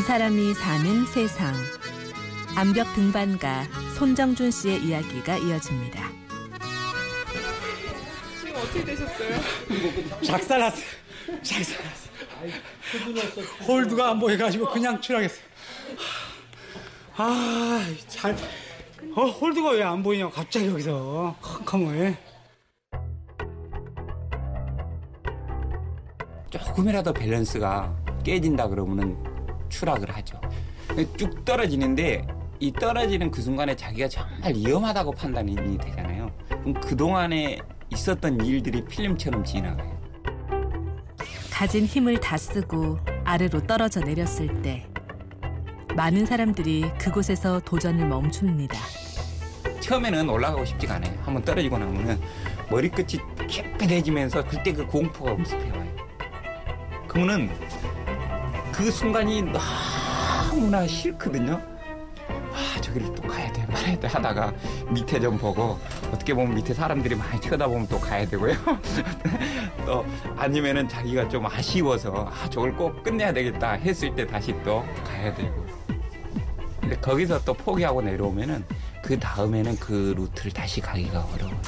이 사람이 사는 세상. 암벽 등반가 손정준 씨의 이야기가 이어집니다. 지금 어떻게 되셨어요? 작살났어. 작살났어. 홀드가 안 보여가지고 그냥 추락했어. 아, 잘. 어, 홀드가 왜 안 보이냐? 갑자기 여기서 컴컴을. 조금이라도 밸런스가 깨진다 그러면은 추락을 하죠. 쭉 떨어지는데 이 떨어지는 그 순간에 자기가 정말 위험하다고 판단이 되잖아요. 그럼 그동안에 있었던 일들이 필름처럼 지나가요. 가진 힘을 다 쓰고 아래로 떨어져 내렸을 때 많은 사람들이 그곳에서 도전을 멈춥니다. 처음에는 올라가고 싶지가 않아요. 한번 떨어지고 나면은 머리끝이 깨끗해지면서 그때 그 공포가 엄습해 와요. 그러면은 그 순간이 너무나 싫거든요. 아, 저기를 또 가야 돼, 말아야 돼 하다가 밑에 좀 보고 어떻게 보면 밑에 사람들이 많이 쳐다보면 또 가야 되고요. 또 아니면은 자기가 좀 아쉬워서 아, 저걸 꼭 끝내야 되겠다 했을 때 다시 또 가야 되고. 근데 거기서 또 포기하고 내려오면은 그 다음에는 그 루트를 다시 가기가 어려워요.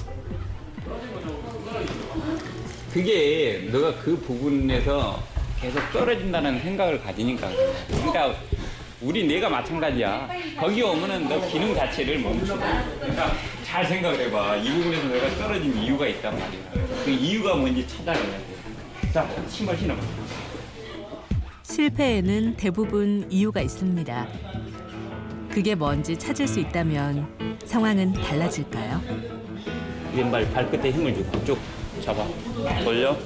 그게 너가 그 부분에서 계속 떨어진다는 생각을 가지니까. 그러니까 우리 내가 마찬가지야. 거기 오면은 너 기능 자체를 멈추고. 그러니까 잘 생각을 해봐. 이 부분에서 내가 떨어진 이유가 있단 말이야. 그 이유가 뭔지 찾아내야 돼. 자, 신발 신어봐. 실패에는 대부분 이유가 있습니다. 그게 뭔지 찾을 수 있다면 상황은 달라질까요? 왼발 발끝에 힘을 주고 쭉 잡아. 돌려.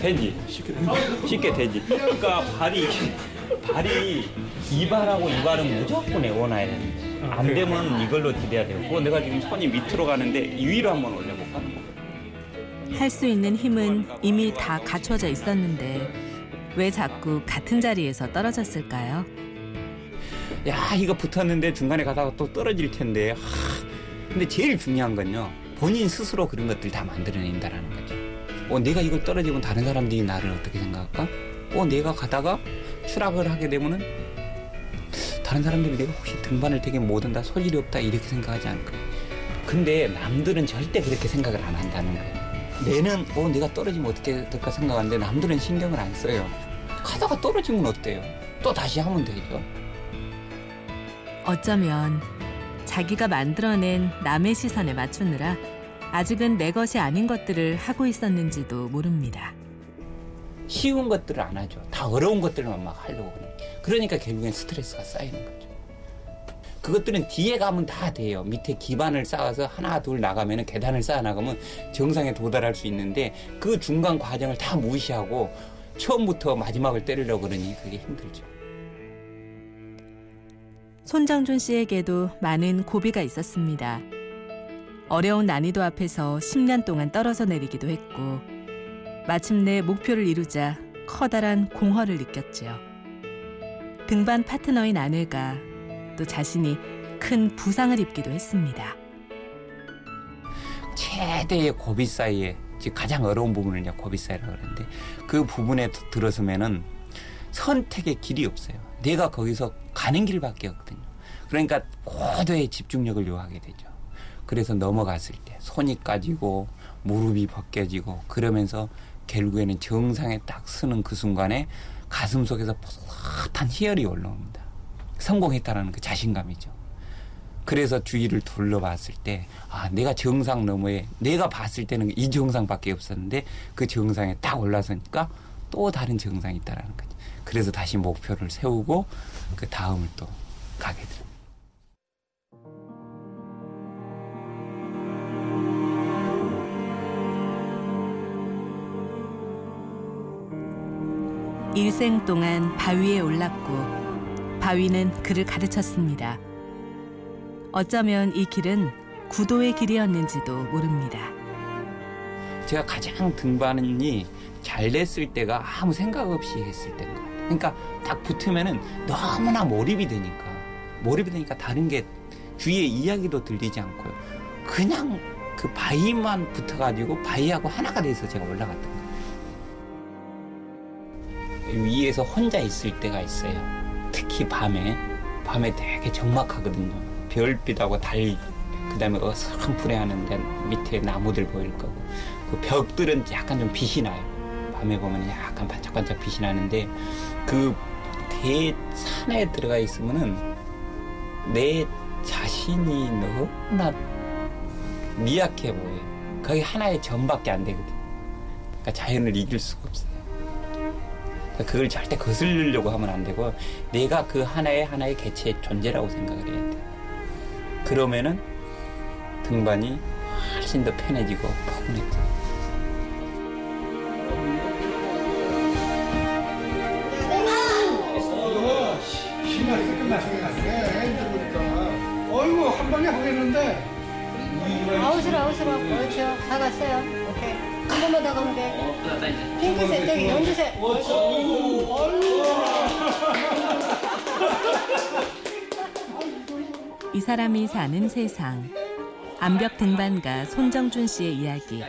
되지. 쉽게 되지. 쉽게 되지. 그러니까 발이 발이 이발하고 이발은 무조건 내원해야 돼. 안 되면 이걸로 디뎌야 돼요. 그거 내가 지금 손이 밑으로 가는데 위로 한번 올려볼까? 할 수 있는 힘은 이미 다 갖춰져 있었는데 왜 자꾸 같은 자리에서 떨어졌을까요? 야 이거 붙었는데 중간에 가다가 또 떨어질 텐데. 하, 근데 제일 중요한 건요. 본인 스스로 그런 것들 다 만들어낸다라는 거죠. 어, 내가 이걸 떨어지면 다른 사람들이 나를 어떻게 생각할까? 어, 내가 가다가 추락을 하게 되면은 다른 사람들이 내가 혹시 등반을 되게 못한다, 소질이 없다 이렇게 생각하지 않을까? 근데 남들은 절대 그렇게 생각을 안 한다는 거예요. 내는 어, 내가 떨어지면 어떻게 될까 생각하는데 남들은 신경을 안 써요. 가다가 떨어지면 어때요? 또 다시 하면 되죠. 어쩌면 자기가 만들어낸 남의 시선에 맞추느라 아직은 내 것이 아닌 것들을 하고 있었는지도 모릅니다. 쉬운 것들을 안 하죠. 다 어려운 것들만 막 하려고 그래요. 그러니까 결국엔 스트레스가 쌓이는 거죠. 그것들은 뒤에 가면 다 돼요. 밑에 기반을 쌓아서 하나 둘 나가면 계단을 쌓아 나가면 정상에 도달할 수 있는데 그 중간 과정을 다 무시하고 처음부터 마지막을 때리려고 그러니 그게 힘들죠. 손정준 씨에게도 많은 고비가 있었습니다. 어려운 난이도 앞에서 10년 동안 떨어져 내리기도 했고 마침내 목표를 이루자 커다란 공허를 느꼈죠. 등반 파트너인 아내가 또 자신이 큰 부상을 입기도 했습니다. 최대의 고비 사이에 즉 가장 어려운 부분을 고비 사이라고 그러는데 그 부분에 들어서면은 선택의 길이 없어요. 내가 거기서 가는 길밖에 없거든요. 그러니까 고도의 집중력을 요하게 되죠. 그래서 넘어갔을 때 손이 까지고 무릎이 벗겨지고 그러면서 결국에는 정상에 딱 서는 그 순간에 가슴 속에서 포릇한 희열이 올라옵니다. 성공했다라는 그 자신감이죠. 그래서 주위를 둘러봤을 때, 아, 내가 정상 너머에, 내가 봤을 때는 이 정상밖에 없었는데 그 정상에 딱 올라서니까 또 다른 정상이 있다라는 거죠. 그래서 다시 목표를 세우고 그 다음을 또 가게 됩니다. 일생 동안 바위에 올랐고 바위는 그를 가르쳤습니다. 어쩌면 이 길은 구도의 길이었는지도 모릅니다. 제가 가장 등반이 잘 됐을 때가 아무 생각 없이 했을 때인 것 같아요. 그러니까 딱 붙으면은 너무나 몰입이 되니까 몰입이 되니까 다른 게 주위에 이야기도 들리지 않고요. 그냥 그 바위만 붙어가지고 바위하고 하나가 돼서 제가 올라갔던 거예요. 위에서 혼자 있을 때가 있어요. 특히 밤에 밤에 되게 적막하거든요. 별빛하고 달 그다음에 어스렁풀해 하는데 밑에 나무들 보일 거고 그 벽들은 약간 좀 빛이 나요. 밤에 보면 약간 반짝반짝 빛이 나는데 그 대산에 들어가 있으면은 내 자신이 너무나 미약해 보여요. 거기 하나의 점밖에 안 되거든. 그러니까 자연을 이길 수가 없어요. 그걸 절대 거슬리려고 하면 안 되고 내가 그 하나의 하나의 개체의 존재라고 생각을 해야 돼. 그러면은 등반이 훨씬 더 편해지고 포근해져. 아웃으로 그렇죠 다 갔어요 더 가면 돼 핑크색 저기 연두색 이 사람이 사는 세상. 암벽 등반가 손정준 씨의 이야기.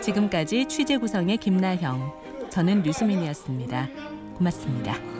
지금까지 취재 구성의 김나형, 저는 류수민이었습니다. 고맙습니다.